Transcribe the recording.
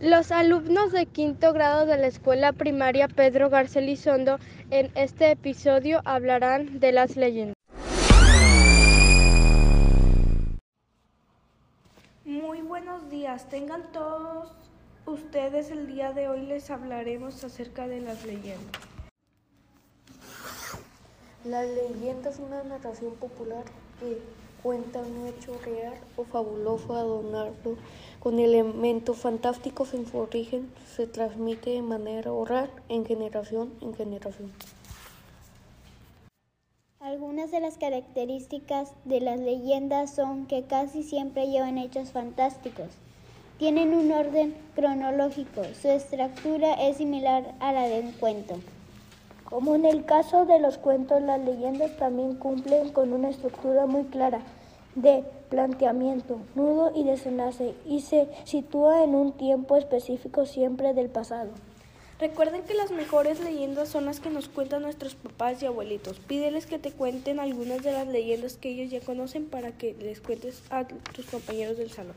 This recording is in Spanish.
Los alumnos de quinto grado de la escuela primaria Pedro Garcelizondo en este episodio hablarán de las leyendas. Muy buenos días, tengan todos ustedes el día de hoy les hablaremos acerca de las leyendas. La leyenda es una narración popular que cuenta un hecho real o fabuloso adornado con elementos fantásticos en su origen, se transmite de manera oral en generación en generación. Algunas de las características de las leyendas son que casi siempre llevan hechos fantásticos. Tienen un orden cronológico, su estructura es similar a la de un cuento. Como en el caso de los cuentos, las leyendas también cumplen con una estructura muy clara de planteamiento, nudo y desenlace y se sitúa en un tiempo específico siempre del pasado. Recuerden que las mejores leyendas son las que nos cuentan nuestros papás y abuelitos. Pídeles que te cuenten algunas de las leyendas que ellos ya conocen para que les cuentes a tus compañeros del salón.